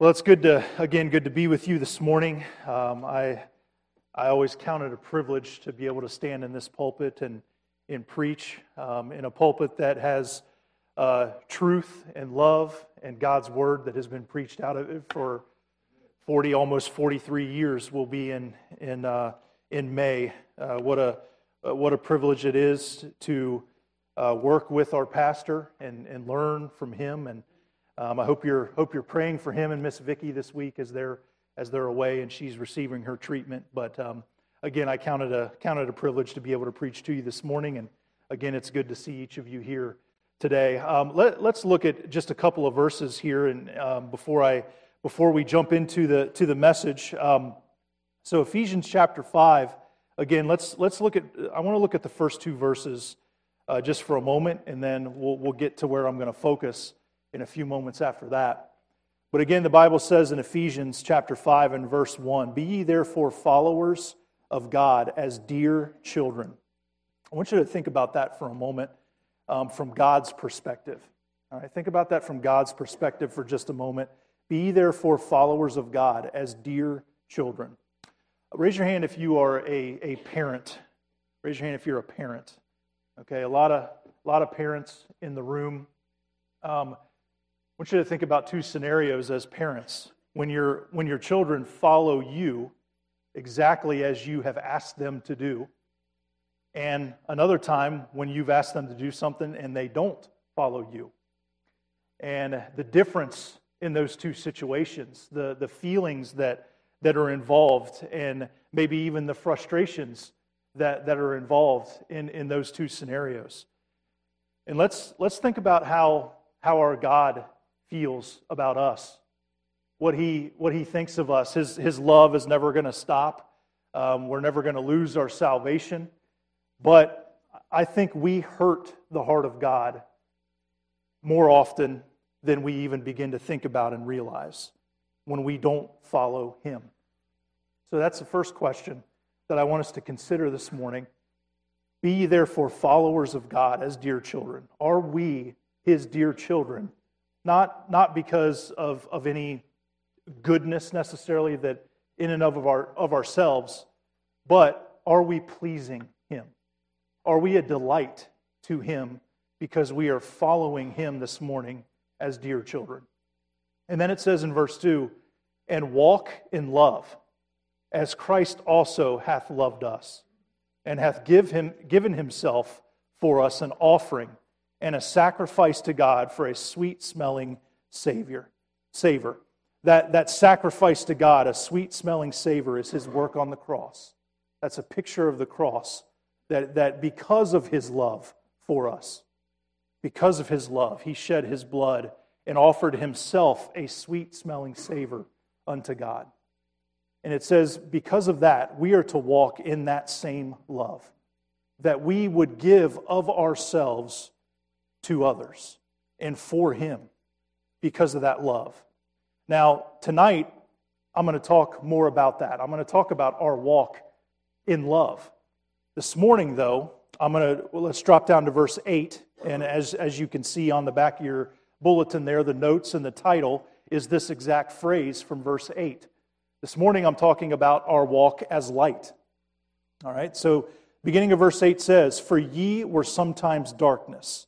Well, it's good to, again, good to be with you this morning. Um, I, I always count it a privilege to be able to stand in this pulpit and, and preach um, in a pulpit that has uh, truth and love and God's word that has been preached out of it for 40, almost 43 years will be in, in, uh, in May. Uh, what, a, uh, what a privilege it is to uh, work with our pastor and, and learn from him and um, I hope you're, hope you're praying for him and Miss Vicky this week as they're, as they're away and she's receiving her treatment. But um, again, I counted a, counted a privilege to be able to preach to you this morning. And again, it's good to see each of you here today. Um, let, us look at just a couple of verses here and um, before, I, before we jump into the, to the message. Um, so Ephesians chapter 5, again, let's, let's look at, I want to look at the first two verses uh, just for a moment, and then we'll, we'll get to where I'm going to focus in a few moments after that. But again, the Bible says in Ephesians chapter 5 and verse 1 Be ye therefore followers of God as dear children. I want you to think about that for a moment um, from God's perspective. All right, think about that from God's perspective for just a moment. Be therefore followers of God as dear children. Raise your hand if you are a, a parent. Raise your hand if you're a parent. Okay, a lot of, a lot of parents in the room. Um, I want you to think about two scenarios as parents. When, your when your children follow you exactly as you have asked them to do, and another time when you've asked them to do something and they don't follow you. And the difference in those two situations, the, the feelings that, that are involved, and maybe even the frustrations that, that are involved in, in those two scenarios. And let's, let's think about how, how our God feels about us, what he, what he thinks of us. His, his love is never going to stop. Um, we're never going to lose our salvation. But I think we hurt the heart of God more often than we even begin to think about and realize when we don't follow Him. So that's the first question that I want us to consider this morning. Be therefore followers of God as dear children. Are we His dear children? Not, not because of, of any goodness necessarily that in and of, our, of ourselves, but are we pleasing Him? Are we a delight to Him because we are following Him this morning as dear children? And then it says in verse 2 and walk in love, as Christ also hath loved us, and hath give him, given himself for us an offering and a sacrifice to God for a sweet smelling savior, savor. That, that sacrifice to God, a sweet smelling savor, is his work on the cross. That's a picture of the cross. That, that because of his love for us, because of his love, he shed his blood and offered himself a sweet smelling savor unto God. And it says, because of that, we are to walk in that same love, that we would give of ourselves to others and for Him because of that love. Now, tonight, I'm going to talk more about that. I'm going to talk about our walk in love. This morning, though, I'm going to, well, let's drop down to verse 8. And as, as you can see on the back of your bulletin there, the notes and the title is this exact phrase from verse 8. This morning, I'm talking about our walk as light. All right, so beginning of verse 8 says, For ye were sometimes darkness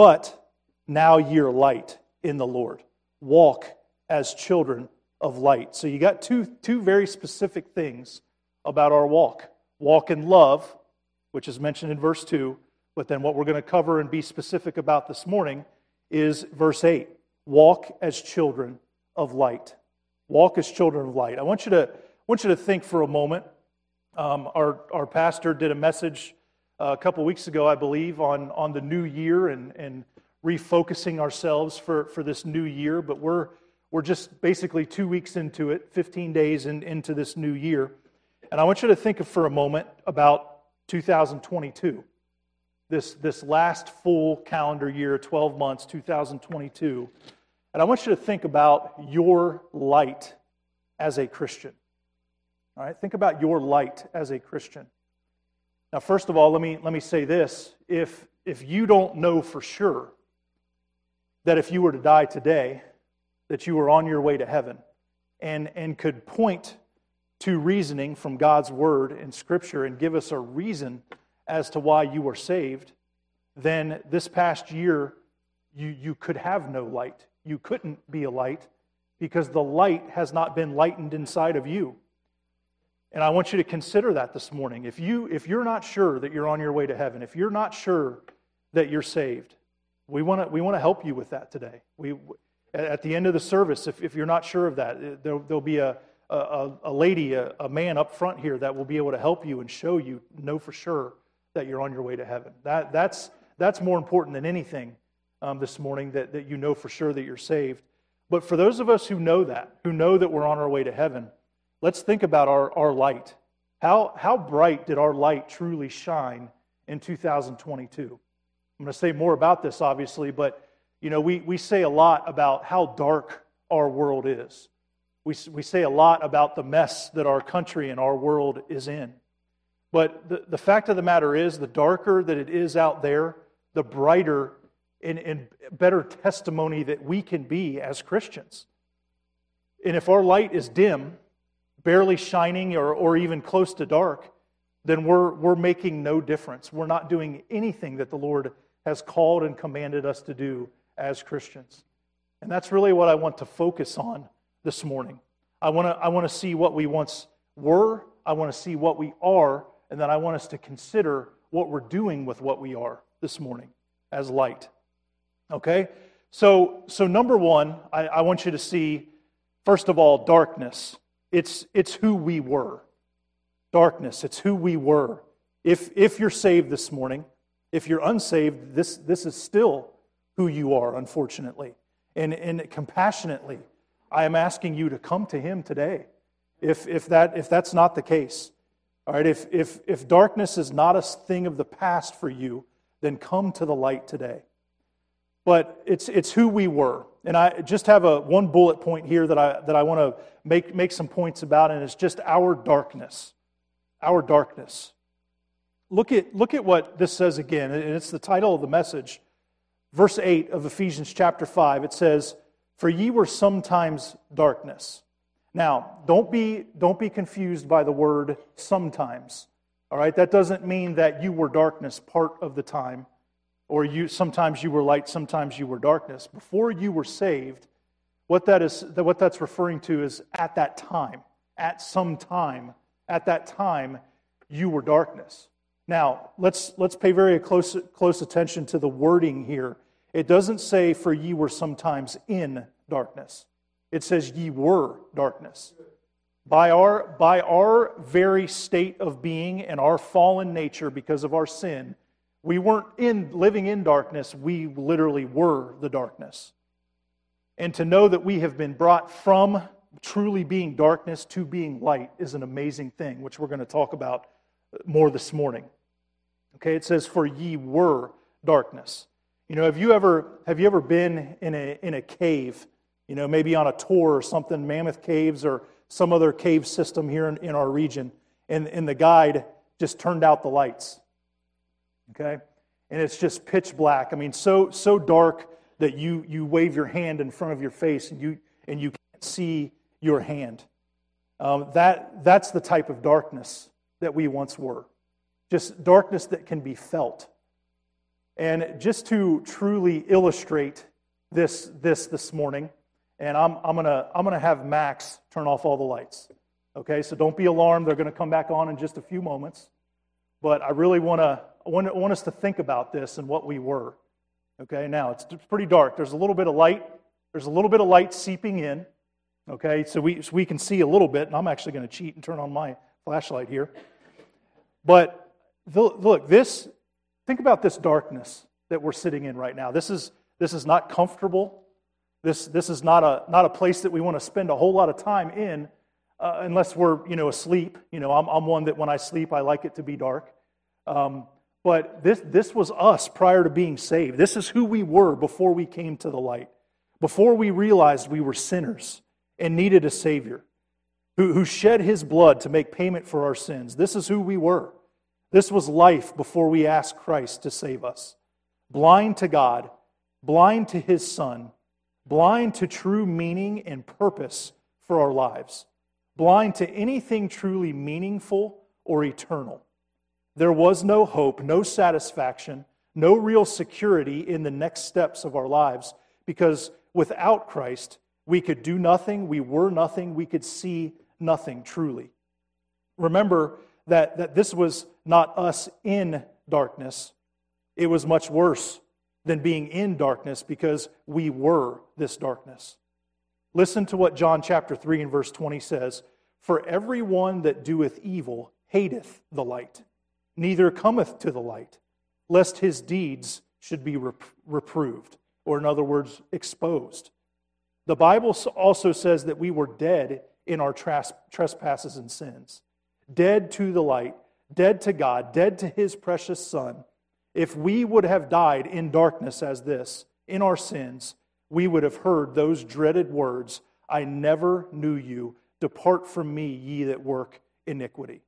but now you're light in the Lord. Walk as children of light. So you got two, two very specific things about our walk walk in love, which is mentioned in verse 2, but then what we're going to cover and be specific about this morning is verse 8 walk as children of light. Walk as children of light. I want you to, I want you to think for a moment. Um, our, our pastor did a message Uh, a couple weeks ago, I believe, on, on the new year and, and refocusing ourselves for, for this new year. But we're, we're just basically two weeks into it, 15 days in, into this new year. And I want you to think for a moment about 2022, this, this last full calendar year, 12 months, 2022. And I want you to think about your light as a Christian. All right, think about your light as a Christian. Now, first of all, let me, let me say this. If, if you don't know for sure that if you were to die today, that you were on your way to heaven and, and could point to reasoning from God's word and scripture and give us a reason as to why you were saved, then this past year you, you could have no light. You couldn't be a light because the light has not been lightened inside of you. And I want you to consider that this morning. If, you, if you're not sure that you're on your way to heaven, if you're not sure that you're saved, we want to we want to help you with that today. We, at the end of the service, if, if you're not sure of that, there, will be a, a, a lady, a, a man up front here that will be able to help you and show you, know for sure that you're on your way to heaven. That, that's, that's more important than anything um, this morning, that, that you know for sure that you're saved. But for those of us who know that, who know that we're on our way to heaven, let's think about our, our light. How, how bright did our light truly shine in 2022? I'm going to say more about this, obviously, but you know, we, we say a lot about how dark our world is. We, we say a lot about the mess that our country and our world is in. But the, the fact of the matter is, the darker that it is out there, the brighter and, and better testimony that we can be as Christians. And if our light is dim, barely shining, or, or even close to dark, then we're, we're making no difference. We're not doing anything that the Lord has called and commanded us to do as Christians. And that's really what I want to focus on this morning. I want to, I want to see what we once were, I want to see what we are, and then I want us to consider what we're doing with what we are this morning as light. Okay? So, so number one, I, I want you to see, first of all, darkness. It's, it's who we were. Darkness, it's who we were. If, if you're saved this morning, if you're unsaved, this, this is still who you are, unfortunately. And, and compassionately, I am asking you to come to Him today if, if, that, if that's not the case. All right, if, if, if darkness is not a thing of the past for you, then come to the light today. But it's, it's who we were. And I just have a, one bullet point here that I, that I want to make, make some points about, and it's just our darkness. Our darkness. Look at, look at what this says again, and it's the title of the message verse 8 of Ephesians chapter 5, it says, For ye were sometimes darkness. Now, don't be, don't be confused by the word sometimes. All right, that doesn't mean that you were darkness part of the time, or you sometimes you were light, sometimes you were darkness. Before you were saved, what that is what that's referring to is at that time, at some time, at that time, you were darkness. Now, let's, let's pay very close, close attention to the wording here. It doesn't say, for ye were sometimes in darkness. It says, ye were darkness. By our, by our very state of being and our fallen nature because of our sin, we weren't in, living in darkness, we literally were the darkness. And to know that we have been brought from truly being darkness to being light is an amazing thing, which we're going to talk about more this morning. Okay, it says, For ye were darkness. You know, have you ever, have you ever been in a, in a cave, you know, maybe on a tour or something, Mammoth Caves or some other cave system here in, in our region, and, and the guide just turned out the lights? Okay? And it's just pitch black. I mean, so, so dark that you, you wave your hand in front of your face and you, and you can't see your hand. Um, that, that's the type of darkness that we once were just darkness that can be felt. And just to truly illustrate this this, this morning, and I'm, I'm going to I'm gonna have Max turn off all the lights. Okay, so don't be alarmed. They're going to come back on in just a few moments. But I really want to want, want us to think about this and what we were. Okay, now it's pretty dark. There's a little bit of light. There's a little bit of light seeping in. Okay, so we, so we can see a little bit, and I'm actually going to cheat and turn on my flashlight here. But Look, this, think about this darkness that we're sitting in right now. This is, this is not comfortable. This, this is not a, not a place that we want to spend a whole lot of time in uh, unless we're, you know, asleep. You know, I'm, I'm one that when I sleep, I like it to be dark. Um, but this, this was us prior to being saved. This is who we were before we came to the light, before we realized we were sinners and needed a Savior who, who shed his blood to make payment for our sins. This is who we were. This was life before we asked Christ to save us. Blind to God, blind to his Son, blind to true meaning and purpose for our lives, blind to anything truly meaningful or eternal. There was no hope, no satisfaction, no real security in the next steps of our lives because without Christ, we could do nothing, we were nothing, we could see nothing truly. Remember that, that this was not us in darkness, it was much worse than being in darkness because we were this darkness. Listen to what John chapter 3 and verse 20 says For everyone that doeth evil hateth the light, neither cometh to the light, lest his deeds should be reproved, or in other words, exposed. The Bible also says that we were dead in our trespasses and sins, dead to the light, dead to God, dead to his precious Son. If we would have died in darkness as this, in our sins, we would have heard those dreaded words I never knew you. Depart from me, ye that work iniquity.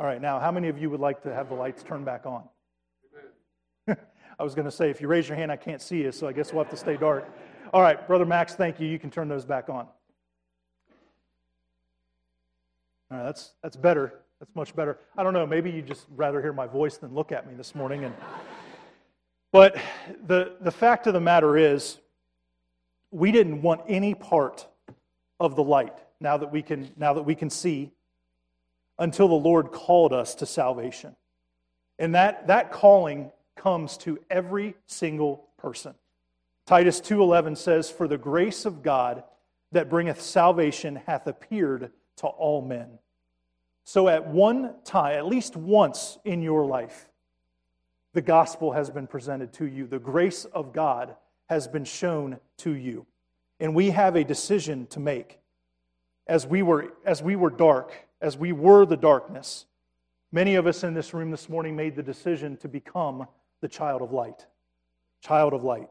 All right, now, how many of you would like to have the lights turned back on? I was going to say, if you raise your hand, I can't see you, so I guess we'll have to stay dark. All right, Brother Max, thank you. You can turn those back on. All right, that's, that's better. That's much better. I don't know, maybe you just rather hear my voice than look at me this morning. And, but the, the fact of the matter is, we didn't want any part of the light now that we can, now that we can see until the Lord called us to salvation. And that, that calling comes to every single person. Titus 2:11 says for the grace of God that bringeth salvation hath appeared to all men. So at one time, at least once in your life, the gospel has been presented to you. The grace of God has been shown to you. And we have a decision to make. As we were as we were dark, as we were the darkness, many of us in this room this morning made the decision to become the child of light. Child of light.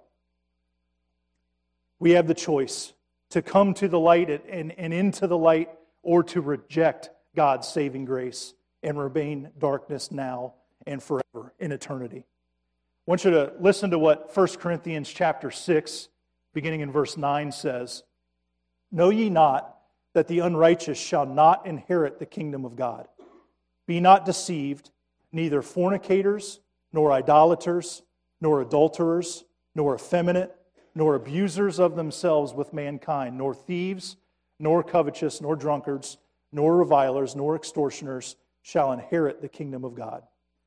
We have the choice to come to the light and, and into the light or to reject God's saving grace and remain darkness now and forever in eternity. I want you to listen to what 1 Corinthians chapter 6, beginning in verse 9, says Know ye not that the unrighteous shall not inherit the kingdom of God? Be not deceived, neither fornicators, nor idolaters, nor adulterers, nor effeminate, nor abusers of themselves with mankind, nor thieves, nor covetous, nor drunkards, nor revilers, nor extortioners shall inherit the kingdom of God.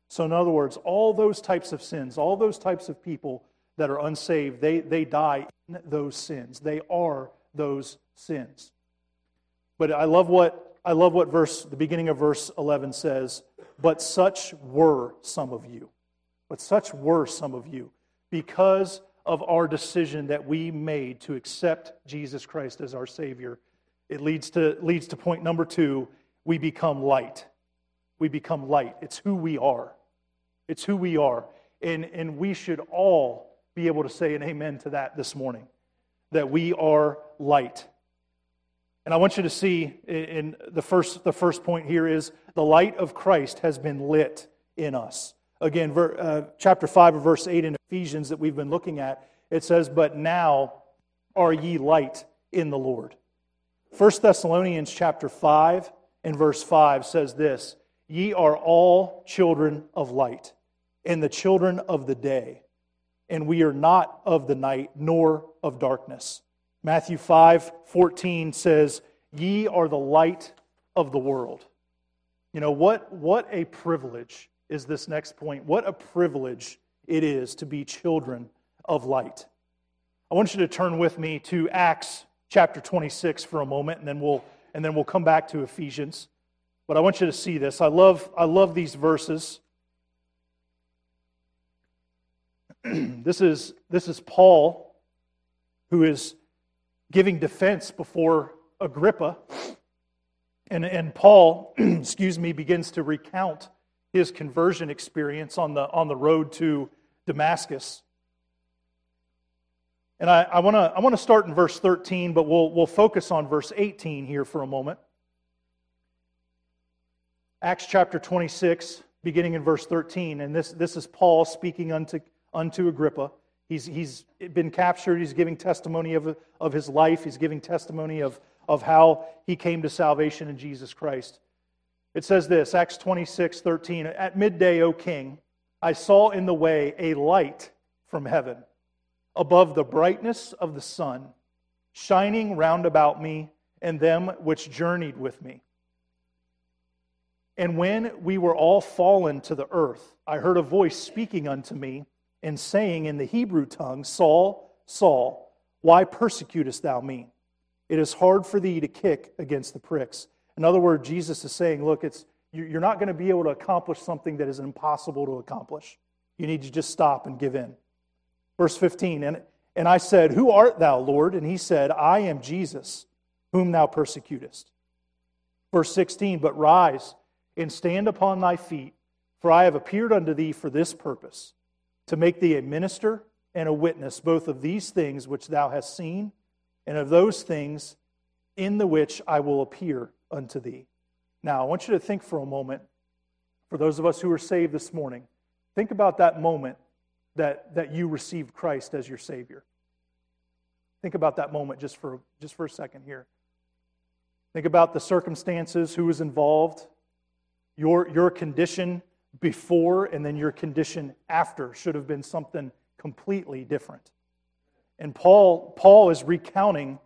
So, in other words, all those types of sins, all those types of people that are unsaved, they, they die in those sins. They are those sins. But I love what I love what verse the beginning of verse 11 says, but such were some of you. But such were some of you because of our decision that we made to accept Jesus Christ as our Savior. It leads to, leads to point number two we become light. We become light. It's who we are. It's who we are. And, and we should all be able to say an amen to that this morning that we are light. And I want you to see in the first, the first point here is the light of Christ has been lit in us. Again, ver, uh, chapter 5 of verse 8 in Ephesians that we've been looking at, it says, But now are ye light in the Lord. 1 Thessalonians chapter 5 and verse 5 says this Ye are all children of light and the children of the day, and we are not of the night nor of darkness. Matthew 5 14 says, Ye are the light of the world. You know, what, what a privilege is this next point. What a privilege it is to be children of light. I want you to turn with me to Acts chapter 26 for a moment, and then we'll, and then we'll come back to Ephesians. But I want you to see this. I love, I love these verses. this, is, this is Paul, who is giving defense before Agrippa. And, and Paul, excuse me, begins to recount his conversion experience on the, on the road to Damascus. And I, I want to I wanna start in verse 13, but we'll, we'll focus on verse 18 here for a moment. Acts chapter 26, beginning in verse 13. And this, this is Paul speaking unto, unto Agrippa. He's, he's been captured. He's giving testimony of, of his life. He's giving testimony of, of how he came to salvation in Jesus Christ. It says this Acts 26 13. At midday, O king, I saw in the way a light from heaven, above the brightness of the sun, shining round about me and them which journeyed with me. And when we were all fallen to the earth, I heard a voice speaking unto me and saying in the Hebrew tongue, Saul, Saul, why persecutest thou me? It is hard for thee to kick against the pricks. In other words, Jesus is saying, Look, it's, you're not going to be able to accomplish something that is impossible to accomplish. You need to just stop and give in. Verse 15, and, and I said, Who art thou, Lord? And he said, I am Jesus, whom thou persecutest. Verse 16, But rise and stand upon thy feet, for I have appeared unto thee for this purpose, to make thee a minister and a witness both of these things which thou hast seen, and of those things in the which I will appear unto thee. Now, I want you to think for a moment, for those of us who are saved this morning, think about that moment that, that you received Christ as your Savior. Think about that moment just for, just for a second here. Think about the circumstances, who was involved, your, your condition before and then your condition after should have been something completely different. And Paul, Paul is recounting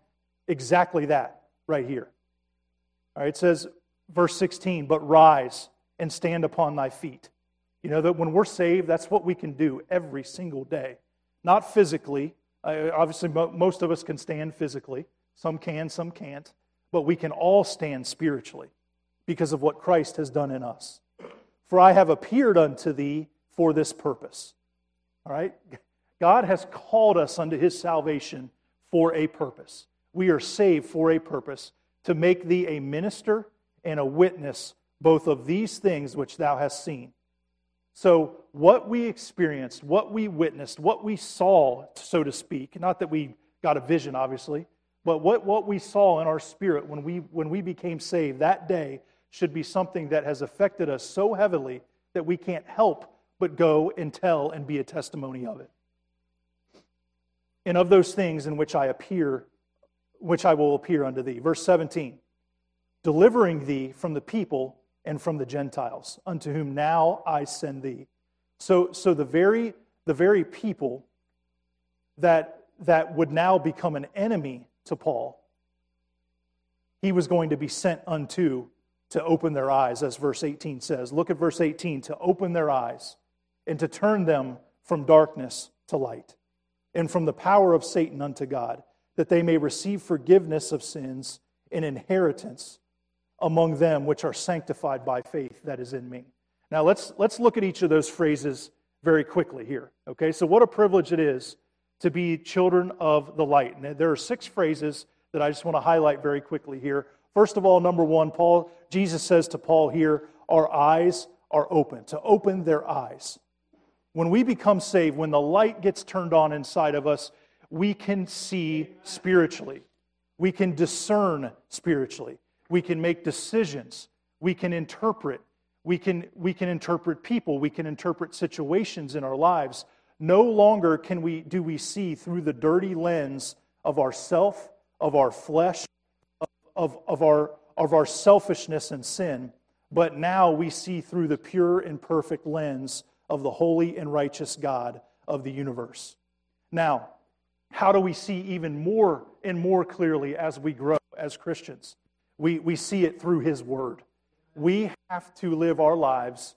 exactly that right here. All right, it says, verse 16, but rise and stand upon thy feet. You know that when we're saved, that's what we can do every single day. Not physically. Obviously, mo- most of us can stand physically. Some can, some can't. But we can all stand spiritually because of what Christ has done in us. For I have appeared unto thee for this purpose. All right? God has called us unto his salvation for a purpose. We are saved for a purpose to make thee a minister and a witness both of these things which thou hast seen. So, what we experienced, what we witnessed, what we saw, so to speak, not that we got a vision, obviously, but what, what we saw in our spirit when we, when we became saved that day should be something that has affected us so heavily that we can't help but go and tell and be a testimony of it. And of those things in which I appear, which I will appear unto thee. Verse 17 delivering thee from the people and from the Gentiles, unto whom now I send thee. So, so the, very, the very people that, that would now become an enemy to Paul, he was going to be sent unto to open their eyes, as verse 18 says. Look at verse 18 to open their eyes and to turn them from darkness to light and from the power of Satan unto God, that they may receive forgiveness of sins and inheritance among them which are sanctified by faith that is in me. Now let's, let's look at each of those phrases very quickly here. Okay, so what a privilege it is to be children of the light. And there are six phrases that I just want to highlight very quickly here. First of all, number one, Paul, Jesus says to Paul here, our eyes are open, to open their eyes. When we become saved, when the light gets turned on inside of us, we can see spiritually. We can discern spiritually. We can make decisions. We can interpret. We can, we can interpret people. We can interpret situations in our lives. No longer can we, do we see through the dirty lens of ourself, of our flesh, of, of, our, of our selfishness and sin, but now we see through the pure and perfect lens of the holy and righteous God of the universe. Now, how do we see even more and more clearly as we grow as Christians? We, we see it through His Word. We have to live our lives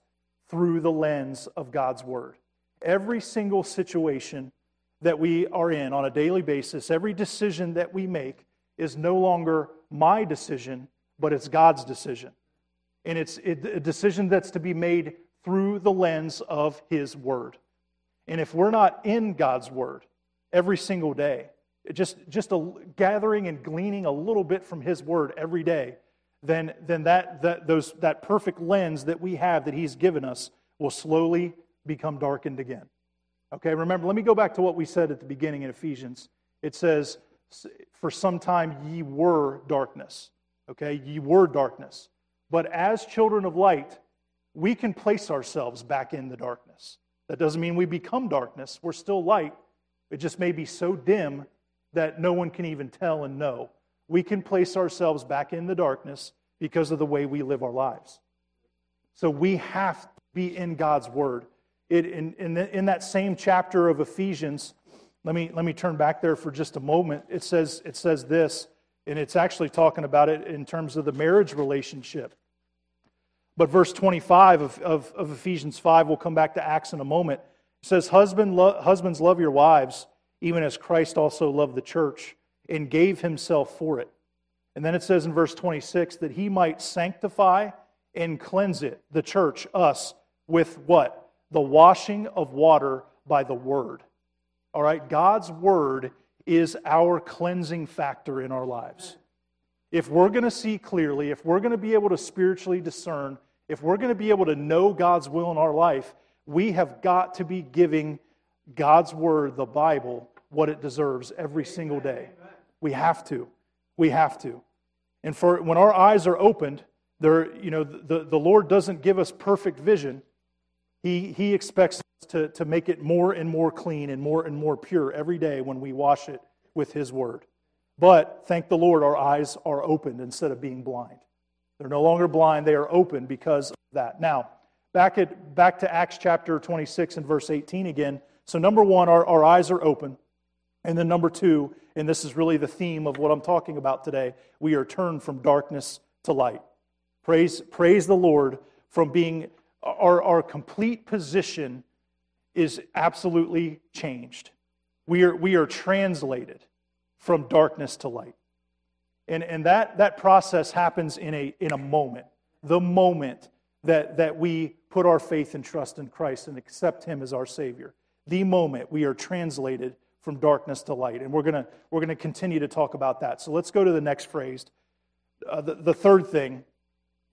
through the lens of God's Word. Every single situation that we are in on a daily basis, every decision that we make is no longer my decision, but it's God's decision. And it's a decision that's to be made through the lens of His Word. And if we're not in God's Word every single day, just, just a, gathering and gleaning a little bit from His Word every day, then, then that, that, those, that perfect lens that we have that He's given us will slowly become darkened again. Okay, remember, let me go back to what we said at the beginning in Ephesians. It says, For some time ye were darkness. Okay, ye were darkness. But as children of light, we can place ourselves back in the darkness. That doesn't mean we become darkness. We're still light, It just may be so dim that no one can even tell and know. We can place ourselves back in the darkness because of the way we live our lives. So we have to be in God's Word. It, in, in, the, in that same chapter of Ephesians, let me, let me turn back there for just a moment. It says, it says this, and it's actually talking about it in terms of the marriage relationship. But verse 25 of, of, of Ephesians 5, we'll come back to Acts in a moment, it says, Husband, lo, Husbands, love your wives, even as Christ also loved the church and gave himself for it. And then it says in verse 26 that he might sanctify and cleanse it, the church, us, with what? The washing of water by the word. All right, God's word is our cleansing factor in our lives. If we're going to see clearly, if we're going to be able to spiritually discern, if we're going to be able to know God's will in our life, we have got to be giving God's word, the Bible, what it deserves every single day. We have to. We have to. And for when our eyes are opened, there, you know, the, the Lord doesn't give us perfect vision. He, he expects to, to make it more and more clean and more and more pure every day when we wash it with His Word. But thank the Lord, our eyes are opened instead of being blind. They're no longer blind, they are open because of that. Now, back, at, back to Acts chapter 26 and verse 18 again. So, number one, our, our eyes are open. And then, number two, and this is really the theme of what I'm talking about today, we are turned from darkness to light. Praise, praise the Lord from being, our, our complete position is absolutely changed. We are, we are translated from darkness to light. And, and that, that process happens in a, in a moment. The moment that, that we put our faith and trust in Christ and accept Him as our Savior. The moment we are translated from darkness to light. And we're going we're to continue to talk about that. So let's go to the next phrase. Uh, the, the third thing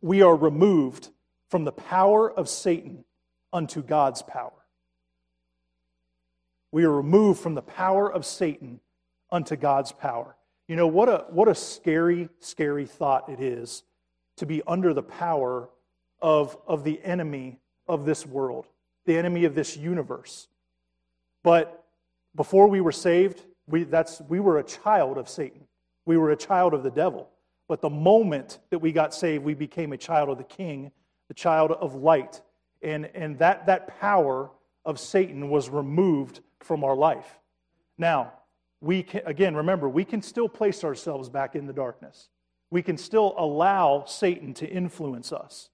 we are removed from the power of Satan unto God's power. We are removed from the power of Satan unto God's power. You know, what a, what a scary, scary thought it is to be under the power of, of the enemy of this world, the enemy of this universe. But before we were saved, we, that's, we were a child of Satan. We were a child of the devil. But the moment that we got saved, we became a child of the king, the child of light. And, and that, that power of Satan was removed from our life. Now, we can, again, remember, we can still place ourselves back in the darkness. We can still allow Satan to influence us.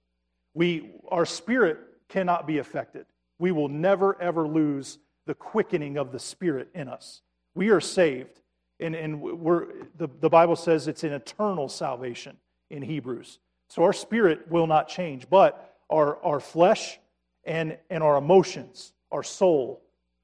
We, our spirit cannot be affected. We will never, ever lose the quickening of the Spirit in us. We are saved, and, and we're, the, the Bible says it's an eternal salvation in Hebrews. So our spirit will not change, but our, our flesh and, and our emotions, our soul,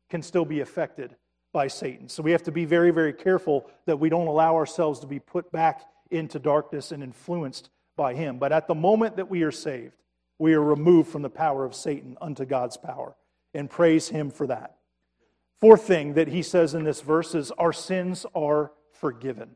can still be affected by Satan. So we have to be very, very careful that we don't allow ourselves to be put back into darkness and influenced by him. But at the moment that we are saved, we are removed from the power of Satan unto God's power. And praise him for that. Fourth thing that he says in this verse is our sins are forgiven.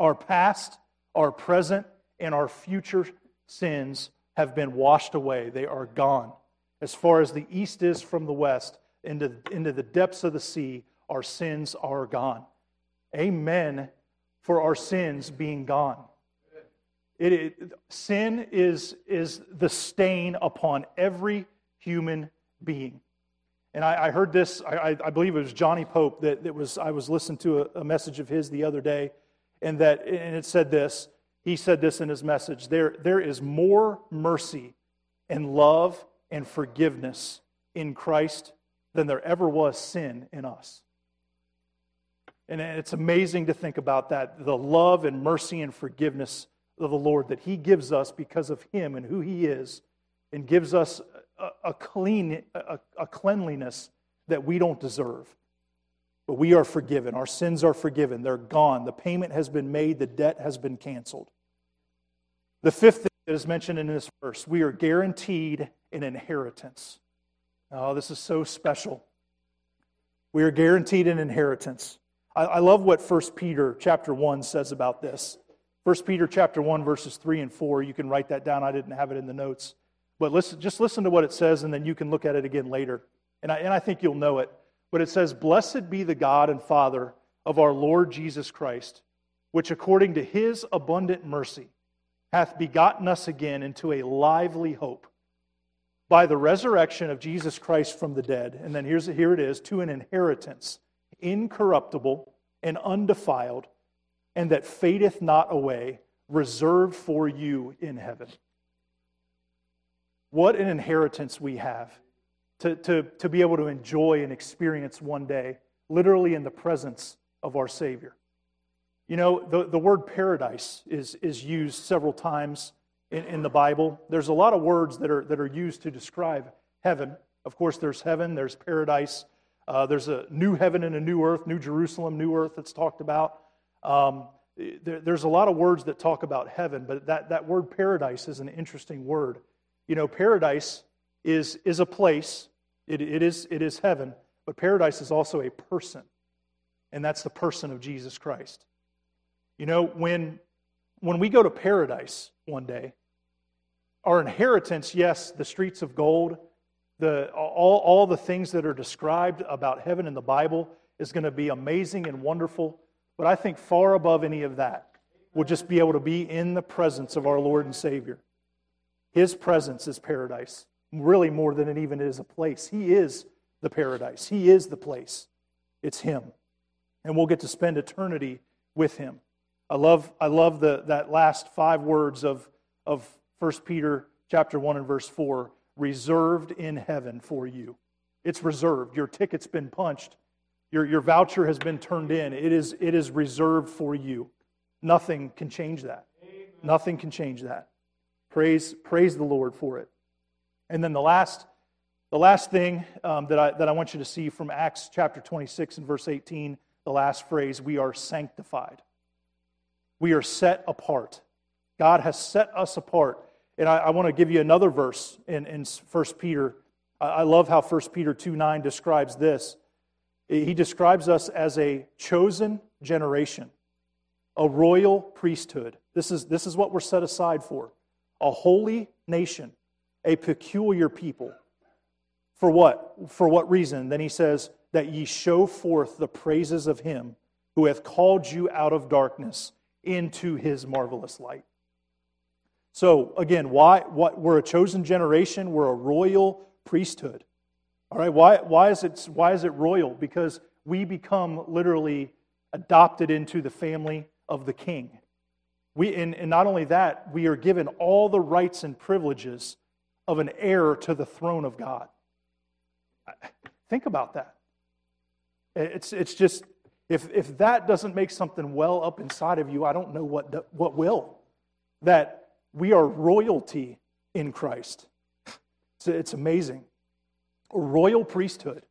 Our past, our present, and our future sins have been washed away. They are gone. As far as the east is from the west, into, into the depths of the sea, our sins are gone. Amen for our sins being gone. It, it, sin is, is the stain upon every human being. And I, I heard this, I, I, believe it was Johnny Pope that, that was, I was listening to a, a message of his the other day, and, that, and it said this. He said this in his message there, there is more mercy and love and forgiveness in Christ than there ever was sin in us. And it's amazing to think about that the love and mercy and forgiveness of the Lord that He gives us because of Him and who He is, and gives us a, a clean, a, a cleanliness that we don't deserve. But we are forgiven. Our sins are forgiven. They're gone. The payment has been made. The debt has been canceled. The fifth thing that is mentioned in this verse we are guaranteed an inheritance. Oh, this is so special. We are guaranteed an inheritance. I, I love what 1 Peter chapter 1 says about this. 1 Peter chapter 1, verses 3 and 4. You can write that down. I didn't have it in the notes. But listen, just listen to what it says, and then you can look at it again later. And I, and I think you'll know it. But it says, Blessed be the God and Father of our Lord Jesus Christ, which according to his abundant mercy hath begotten us again into a lively hope by the resurrection of Jesus Christ from the dead. And then here's, here it is to an inheritance incorruptible and undefiled, and that fadeth not away, reserved for you in heaven. What an inheritance we have to, to, to be able to enjoy and experience one day, literally in the presence of our Savior. You know, the, the word paradise is, is used several times in, in the Bible. There's a lot of words that are, that are used to describe heaven. Of course, there's heaven, there's paradise, uh, there's a new heaven and a new earth, New Jerusalem, new earth that's talked about. Um, there, there's a lot of words that talk about heaven, but that, that word paradise is an interesting word. You know, paradise is, is a place, it, it, is, it is heaven, but paradise is also a person, and that's the person of Jesus Christ. You know, when, when we go to paradise one day, our inheritance, yes, the streets of gold, the, all, all the things that are described about heaven in the Bible is going to be amazing and wonderful. But I think far above any of that, we'll just be able to be in the presence of our Lord and Savior. His presence is paradise, really more than it even is a place. He is the paradise, He is the place. It's Him. And we'll get to spend eternity with Him. I love, I love the, that last five words of, of 1 Peter chapter 1 and verse 4 reserved in heaven for you. It's reserved. Your ticket's been punched. Your, your voucher has been turned in. It is, it is reserved for you. Nothing can change that. Amen. Nothing can change that. Praise, praise the Lord for it. And then the last, the last thing um, that, I, that I want you to see from Acts chapter 26 and verse 18, the last phrase, we are sanctified. We are set apart. God has set us apart. And I, I want to give you another verse in, in 1 Peter. I, I love how 1 Peter 2 9 describes this. He describes us as a chosen generation, a royal priesthood. This is, this is what we're set aside for a holy nation, a peculiar people. For what? For what reason? Then he says, that ye show forth the praises of him who hath called you out of darkness into his marvelous light. So, again, why, what, we're a chosen generation, we're a royal priesthood. All right, why, why, is it, why is it royal? Because we become literally adopted into the family of the king. We, and, and not only that, we are given all the rights and privileges of an heir to the throne of God. Think about that. It's, it's just, if, if that doesn't make something well up inside of you, I don't know what, what will. That we are royalty in Christ. It's, it's amazing. A royal priesthood,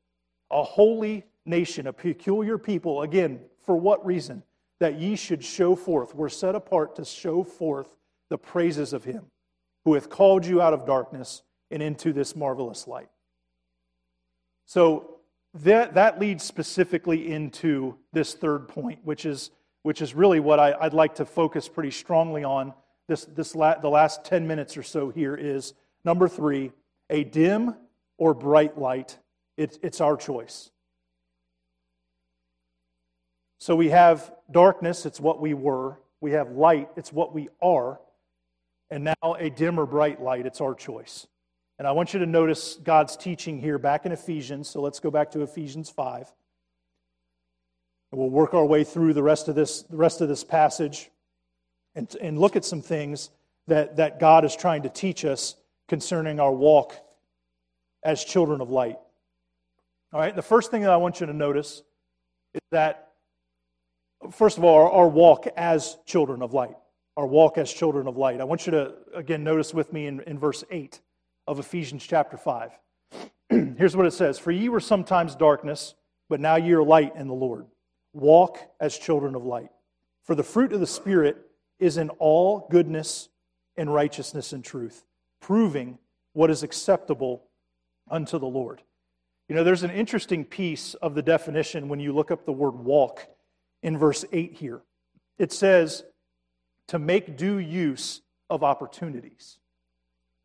a holy nation, a peculiar people. Again, for what reason? That ye should show forth. We're set apart to show forth the praises of him who hath called you out of darkness and into this marvelous light. So that, that leads specifically into this third point, which is, which is really what I, would like to focus pretty strongly on this, this la- the last 10 minutes or so here is number three, a dim or bright light. It, it's our choice. So we have darkness, it's what we were. We have light, it's what we are. And now a dim or bright light, it's our choice. And I want you to notice God's teaching here back in Ephesians. So let's go back to Ephesians 5. And we'll work our way through the rest of this, the rest of this passage and, and look at some things that, that God is trying to teach us concerning our walk as children of light. All right, the first thing that I want you to notice is that, first of all, our, our walk as children of light. Our walk as children of light. I want you to, again, notice with me in, in verse 8 of Ephesians chapter 5. Here's what it says For ye were sometimes darkness, but now ye are light in the Lord. Walk as children of light. For the fruit of the Spirit is in all goodness and righteousness and truth, proving what is acceptable unto the Lord. You know, there's an interesting piece of the definition when you look up the word walk in verse 8 here. It says, to make due use of opportunities.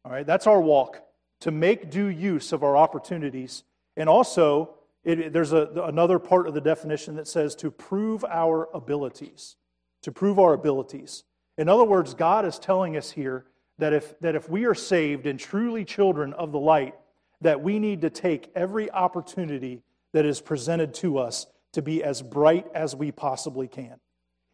All right, that's our walk, to make due use of our opportunities. And also, It, there's a, another part of the definition that says to prove our abilities. To prove our abilities. In other words, God is telling us here that if, that if we are saved and truly children of the light, that we need to take every opportunity that is presented to us to be as bright as we possibly can.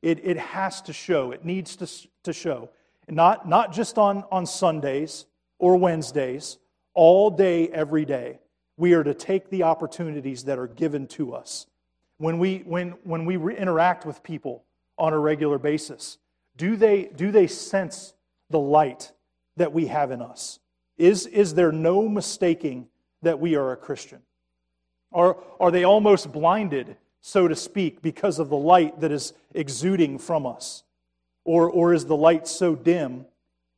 It, it has to show, it needs to, to show. Not, not just on, on Sundays or Wednesdays, all day, every day. We are to take the opportunities that are given to us. When we, when, when we interact with people on a regular basis, do they, do they sense the light that we have in us? Is, is there no mistaking that we are a Christian? Are, are they almost blinded, so to speak, because of the light that is exuding from us? Or, or is the light so dim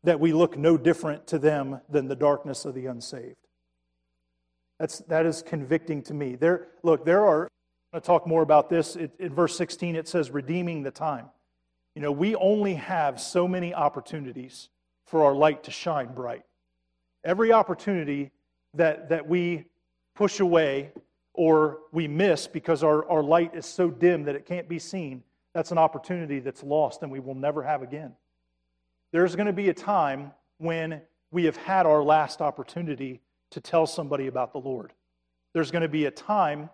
that we look no different to them than the darkness of the unsaved? That's, that is convicting to me. There, look, there are, I'm going to talk more about this. It, in verse 16, it says, redeeming the time. You know, we only have so many opportunities for our light to shine bright. Every opportunity that, that we push away or we miss because our, our light is so dim that it can't be seen, that's an opportunity that's lost and we will never have again. There's going to be a time when we have had our last opportunity to tell somebody about the Lord. There's going to be a time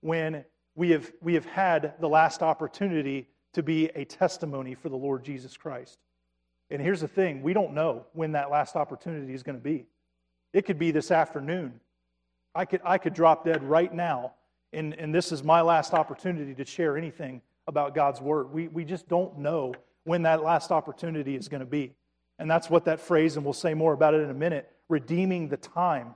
when we have, we have had the last opportunity to be a testimony for the Lord Jesus Christ. And here's the thing we don't know when that last opportunity is going to be. It could be this afternoon. I could, I could drop dead right now, and, and this is my last opportunity to share anything about God's Word. We, we just don't know when that last opportunity is going to be. And that's what that phrase, and we'll say more about it in a minute, redeeming the time,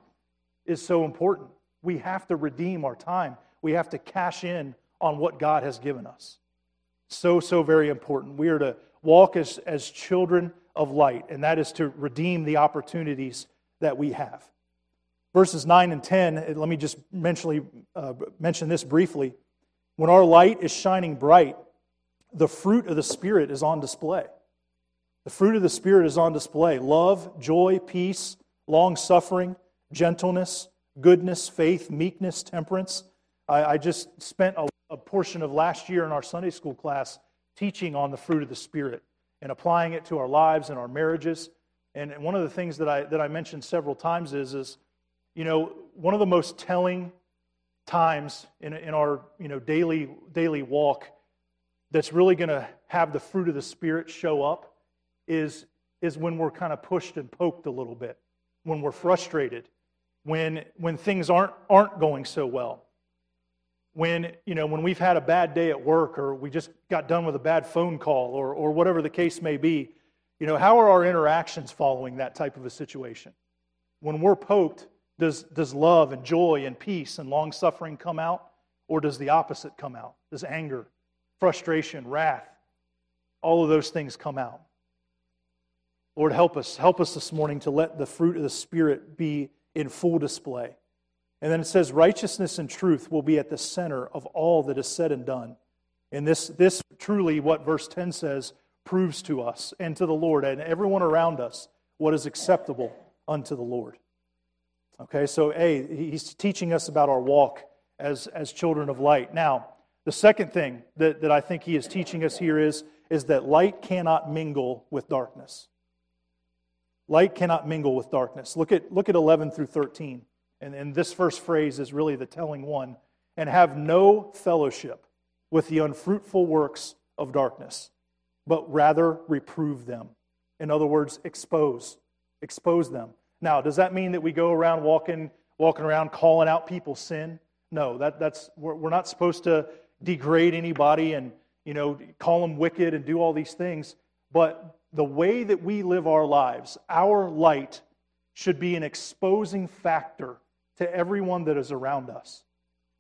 is so important. We have to redeem our time, we have to cash in on what God has given us. So, so very important. We are to walk as, as children of light, and that is to redeem the opportunities that we have. Verses 9 and 10, let me just mention, uh, mention this briefly. When our light is shining bright, the fruit of the Spirit is on display. The fruit of the Spirit is on display love, joy, peace, long suffering, gentleness, goodness, faith, meekness, temperance. I, I just spent a, a portion of last year in our Sunday school class teaching on the fruit of the Spirit and applying it to our lives and our marriages. And one of the things that I, that I mentioned several times is, is, you know, one of the most telling times in, in our you know, daily, daily walk that's really going to have the fruit of the Spirit show up is, is when we're kind of pushed and poked a little bit, when we're frustrated, when, when things aren't, aren't going so well. When, you know, when we've had a bad day at work or we just got done with a bad phone call or, or whatever the case may be, you know, how are our interactions following that type of a situation? When we're poked, does, does love and joy and peace and long suffering come out? Or does the opposite come out? Does anger, frustration, wrath, all of those things come out? Lord, help us. Help us this morning to let the fruit of the Spirit be in full display. And then it says, righteousness and truth will be at the center of all that is said and done. And this, this truly, what verse 10 says, proves to us and to the Lord and everyone around us what is acceptable unto the Lord. Okay, so A, he's teaching us about our walk as, as children of light. Now, the second thing that, that I think he is teaching us here is, is that light cannot mingle with darkness. Light cannot mingle with darkness. Look at, look at 11 through 13. And, and this first phrase is really the telling one. And have no fellowship with the unfruitful works of darkness, but rather reprove them. In other words, expose. Expose them. Now, does that mean that we go around walking, walking around calling out people's sin? No, that, that's, we're, we're not supposed to degrade anybody and, you know, call them wicked and do all these things. But the way that we live our lives, our light should be an exposing factor to everyone that is around us.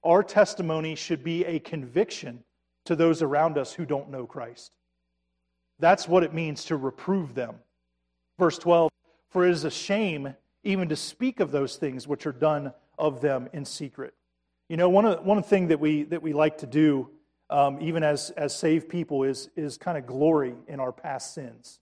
Our testimony should be a conviction to those around us who don't know Christ. That's what it means to reprove them. Verse 12 for it is a shame even to speak of those things which are done of them in secret. You know, one, of, one thing that we, that we like to do, um, even as, as saved people, is, is kind of glory in our past sins.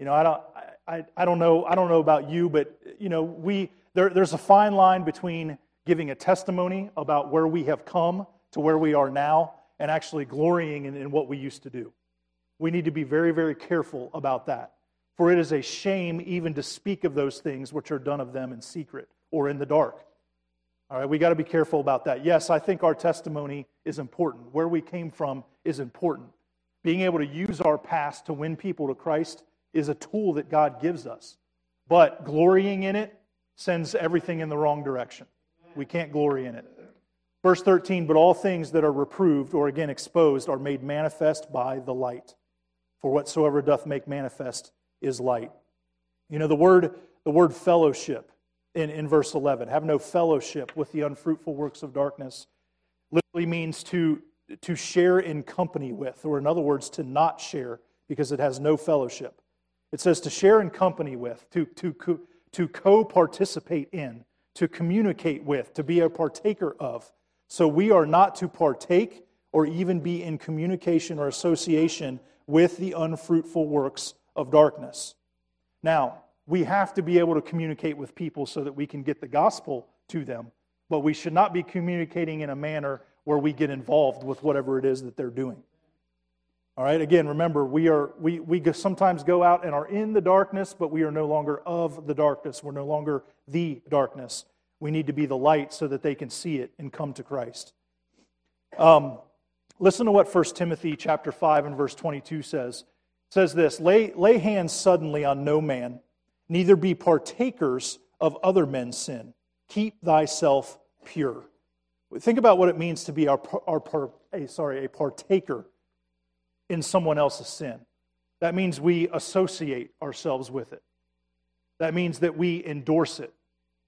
You know, I don't, I, I don't know, I don't know about you, but, you know, we, there, there's a fine line between giving a testimony about where we have come to where we are now, and actually glorying in, in what we used to do. We need to be very, very careful about that. For it is a shame even to speak of those things which are done of them in secret or in the dark. All right, we got to be careful about that. Yes, I think our testimony is important. Where we came from is important. Being able to use our past to win people to Christ is a tool that God gives us. But glorying in it sends everything in the wrong direction. We can't glory in it. Verse 13, but all things that are reproved or again exposed are made manifest by the light. For whatsoever doth make manifest is light. You know, the word, the word fellowship in, in verse 11, have no fellowship with the unfruitful works of darkness, literally means to, to share in company with, or in other words, to not share because it has no fellowship. It says to share in company with, to, to, to co participate in, to communicate with, to be a partaker of. So we are not to partake or even be in communication or association with the unfruitful works of darkness. Now, we have to be able to communicate with people so that we can get the gospel to them, but we should not be communicating in a manner where we get involved with whatever it is that they're doing. All right, again, remember, we, are, we, we sometimes go out and are in the darkness, but we are no longer of the darkness. We're no longer the darkness. We need to be the light so that they can see it and come to Christ. Um, listen to what 1 Timothy chapter 5 and verse 22 says says this lay, lay hands suddenly on no man, neither be partakers of other men's sin. Keep thyself pure. Think about what it means to be our, our, a, sorry, a partaker in someone else's sin. That means we associate ourselves with it. That means that we endorse it.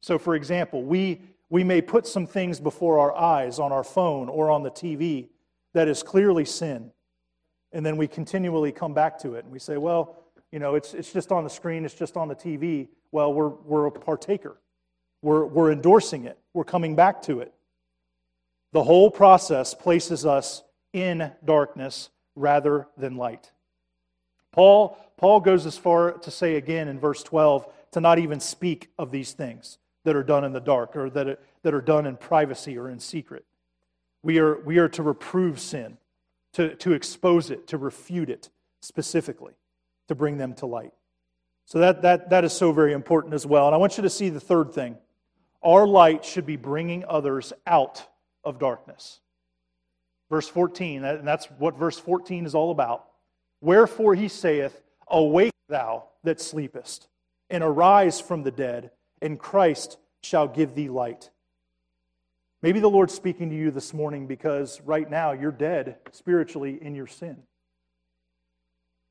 So, for example, we, we may put some things before our eyes on our phone or on the TV that is clearly sin and then we continually come back to it and we say, well, you know, it's, it's just on the screen, it's just on the TV. Well, we're, we're a partaker, we're, we're endorsing it, we're coming back to it. The whole process places us in darkness rather than light. Paul, Paul goes as far to say again in verse 12 to not even speak of these things that are done in the dark or that that are done in privacy or in secret. We are, we are to reprove sin to, to expose it, to refute it specifically, to bring them to light. So that, that, that is so very important as well. And I want you to see the third thing. Our light should be bringing others out of darkness. Verse 14, and that's what verse 14 is all about. Wherefore he saith, Awake thou that sleepest, and arise from the dead, and Christ shall give thee light. Maybe the Lord's speaking to you this morning because right now you're dead spiritually in your sin.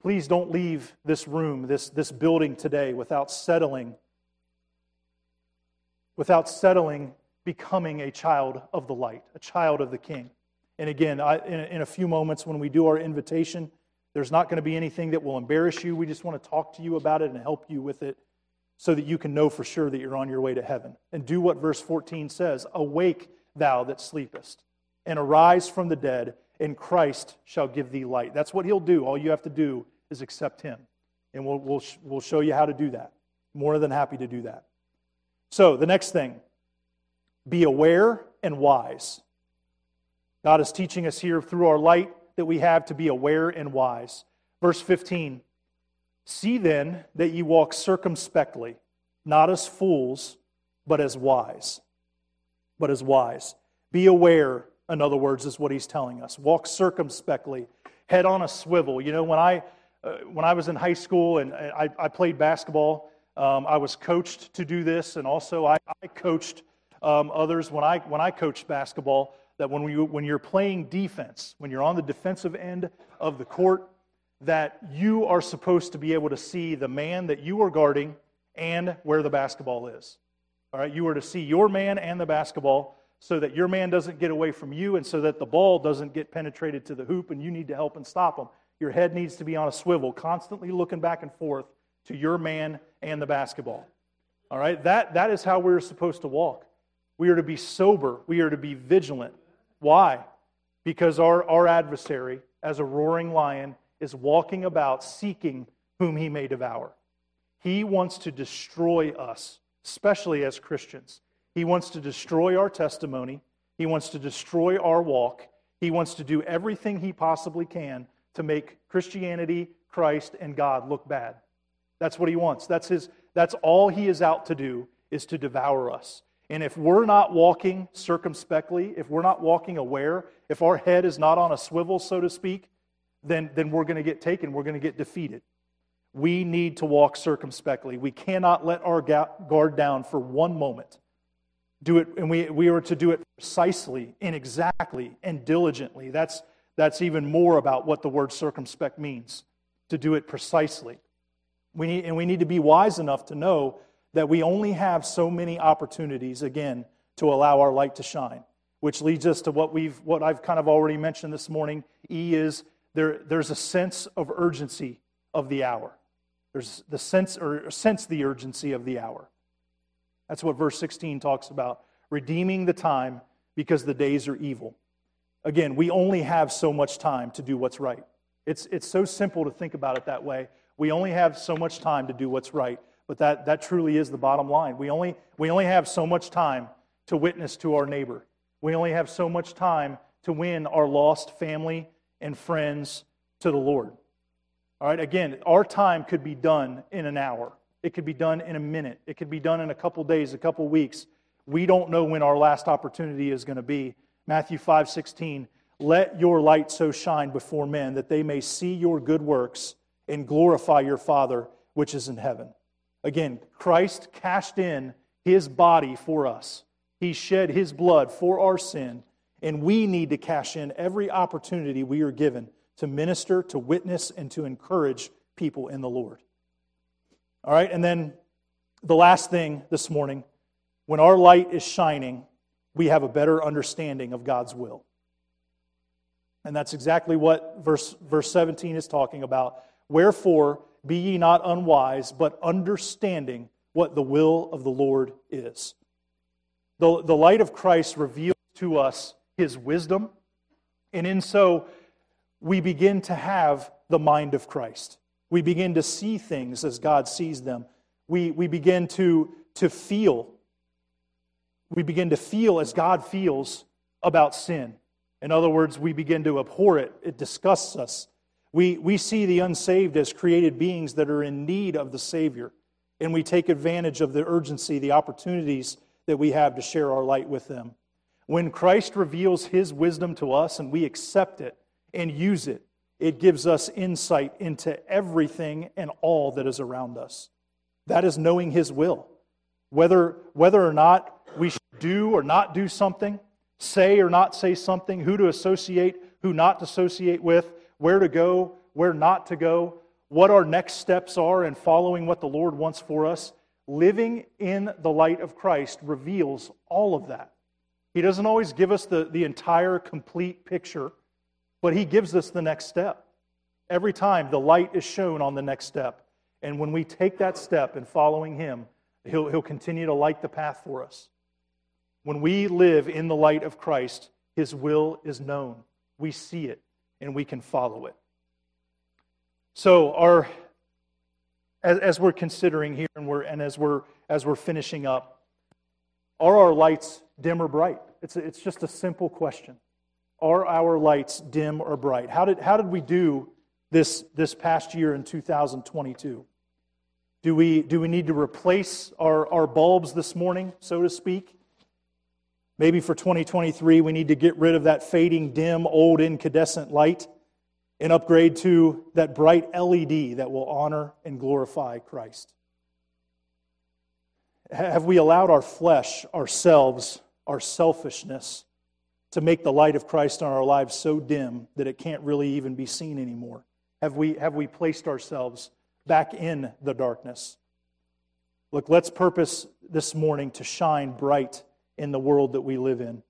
Please don't leave this room, this, this building today without settling, without settling becoming a child of the light, a child of the King. And again, I, in, in a few moments when we do our invitation, there's not going to be anything that will embarrass you. We just want to talk to you about it and help you with it so that you can know for sure that you're on your way to heaven. And do what verse 14 says Awake thou that sleepest, and arise from the dead, and Christ shall give thee light. That's what he'll do. All you have to do is accept him. And we'll, we'll, we'll show you how to do that. More than happy to do that. So, the next thing be aware and wise. God is teaching us here through our light that we have to be aware and wise. Verse 15 See then that ye walk circumspectly, not as fools, but as wise but as wise. Be aware, in other words, is what he's telling us. Walk circumspectly, head on a swivel. You know, when I, uh, when I was in high school and I, I played basketball, um, I was coached to do this, and also I, I coached um, others when I, when I coached basketball that when, we, when you're playing defense, when you're on the defensive end of the court, that you are supposed to be able to see the man that you are guarding and where the basketball is. All right, you are to see your man and the basketball so that your man doesn't get away from you and so that the ball doesn't get penetrated to the hoop and you need to help and stop them. Your head needs to be on a swivel, constantly looking back and forth to your man and the basketball. All right, that, that is how we're supposed to walk. We are to be sober, we are to be vigilant. Why? Because our, our adversary, as a roaring lion, is walking about seeking whom he may devour. He wants to destroy us especially as Christians. He wants to destroy our testimony. He wants to destroy our walk. He wants to do everything he possibly can to make Christianity, Christ, and God look bad. That's what he wants. That's, his, that's all he is out to do, is to devour us. And if we're not walking circumspectly, if we're not walking aware, if our head is not on a swivel, so to speak, then, then we're going to get taken. We're going to get defeated. We need to walk circumspectly. We cannot let our guard down for one moment. Do it, and we, we are to do it precisely and exactly and diligently. That's, that's even more about what the word circumspect means to do it precisely. We need, and we need to be wise enough to know that we only have so many opportunities, again, to allow our light to shine. Which leads us to what, we've, what I've kind of already mentioned this morning. E is there, there's a sense of urgency of the hour. There's the sense, or sense the urgency of the hour. That's what verse 16 talks about. Redeeming the time because the days are evil. Again, we only have so much time to do what's right. It's, it's so simple to think about it that way. We only have so much time to do what's right, but that, that truly is the bottom line. We only, we only have so much time to witness to our neighbor. We only have so much time to win our lost family and friends to the Lord. All right, again, our time could be done in an hour. It could be done in a minute. It could be done in a couple days, a couple weeks. We don't know when our last opportunity is going to be. Matthew 5 16, let your light so shine before men that they may see your good works and glorify your Father which is in heaven. Again, Christ cashed in his body for us. He shed his blood for our sin, and we need to cash in every opportunity we are given to minister, to witness, and to encourage people in the Lord. All right, and then the last thing this morning when our light is shining, we have a better understanding of God's will. And that's exactly what verse, verse 17 is talking about. Wherefore, be ye not unwise, but understanding what the will of the Lord is. The, the light of Christ reveals to us his wisdom, and in so, we begin to have the mind of Christ. We begin to see things as God sees them. We, we begin to, to feel. We begin to feel as God feels about sin. In other words, we begin to abhor it. It disgusts us. We, we see the unsaved as created beings that are in need of the Savior, and we take advantage of the urgency, the opportunities that we have to share our light with them. When Christ reveals His wisdom to us and we accept it and use it, it gives us insight into everything and all that is around us. That is knowing His will. Whether, whether or not we should do or not do something, say or not say something, who to associate, who not to associate with, where to go, where not to go, what our next steps are in following what the Lord wants for us. Living in the light of Christ reveals all of that. He doesn't always give us the, the entire complete picture, but He gives us the next step. Every time the light is shown on the next step. And when we take that step in following Him, He'll, he'll continue to light the path for us. When we live in the light of Christ, His will is known. We see it and we can follow it. So, our, as, as we're considering here and, we're, and as, we're, as we're finishing up, are our lights dim or bright? It's, a, it's just a simple question. Are our lights dim or bright? How did, how did we do this, this past year in 2022? Do we, do we need to replace our, our bulbs this morning, so to speak? Maybe for 2023, we need to get rid of that fading, dim, old, incandescent light and upgrade to that bright LED that will honor and glorify Christ. Have we allowed our flesh, ourselves, our selfishness to make the light of Christ on our lives so dim that it can't really even be seen anymore? Have we, have we placed ourselves back in the darkness? Look, let's purpose this morning to shine bright in the world that we live in.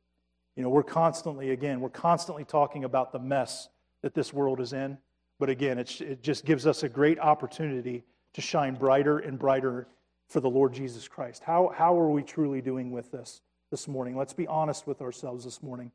You know, we're constantly, again, we're constantly talking about the mess that this world is in. But again, it just gives us a great opportunity to shine brighter and brighter for the Lord Jesus Christ. How, how are we truly doing with this this morning? Let's be honest with ourselves this morning.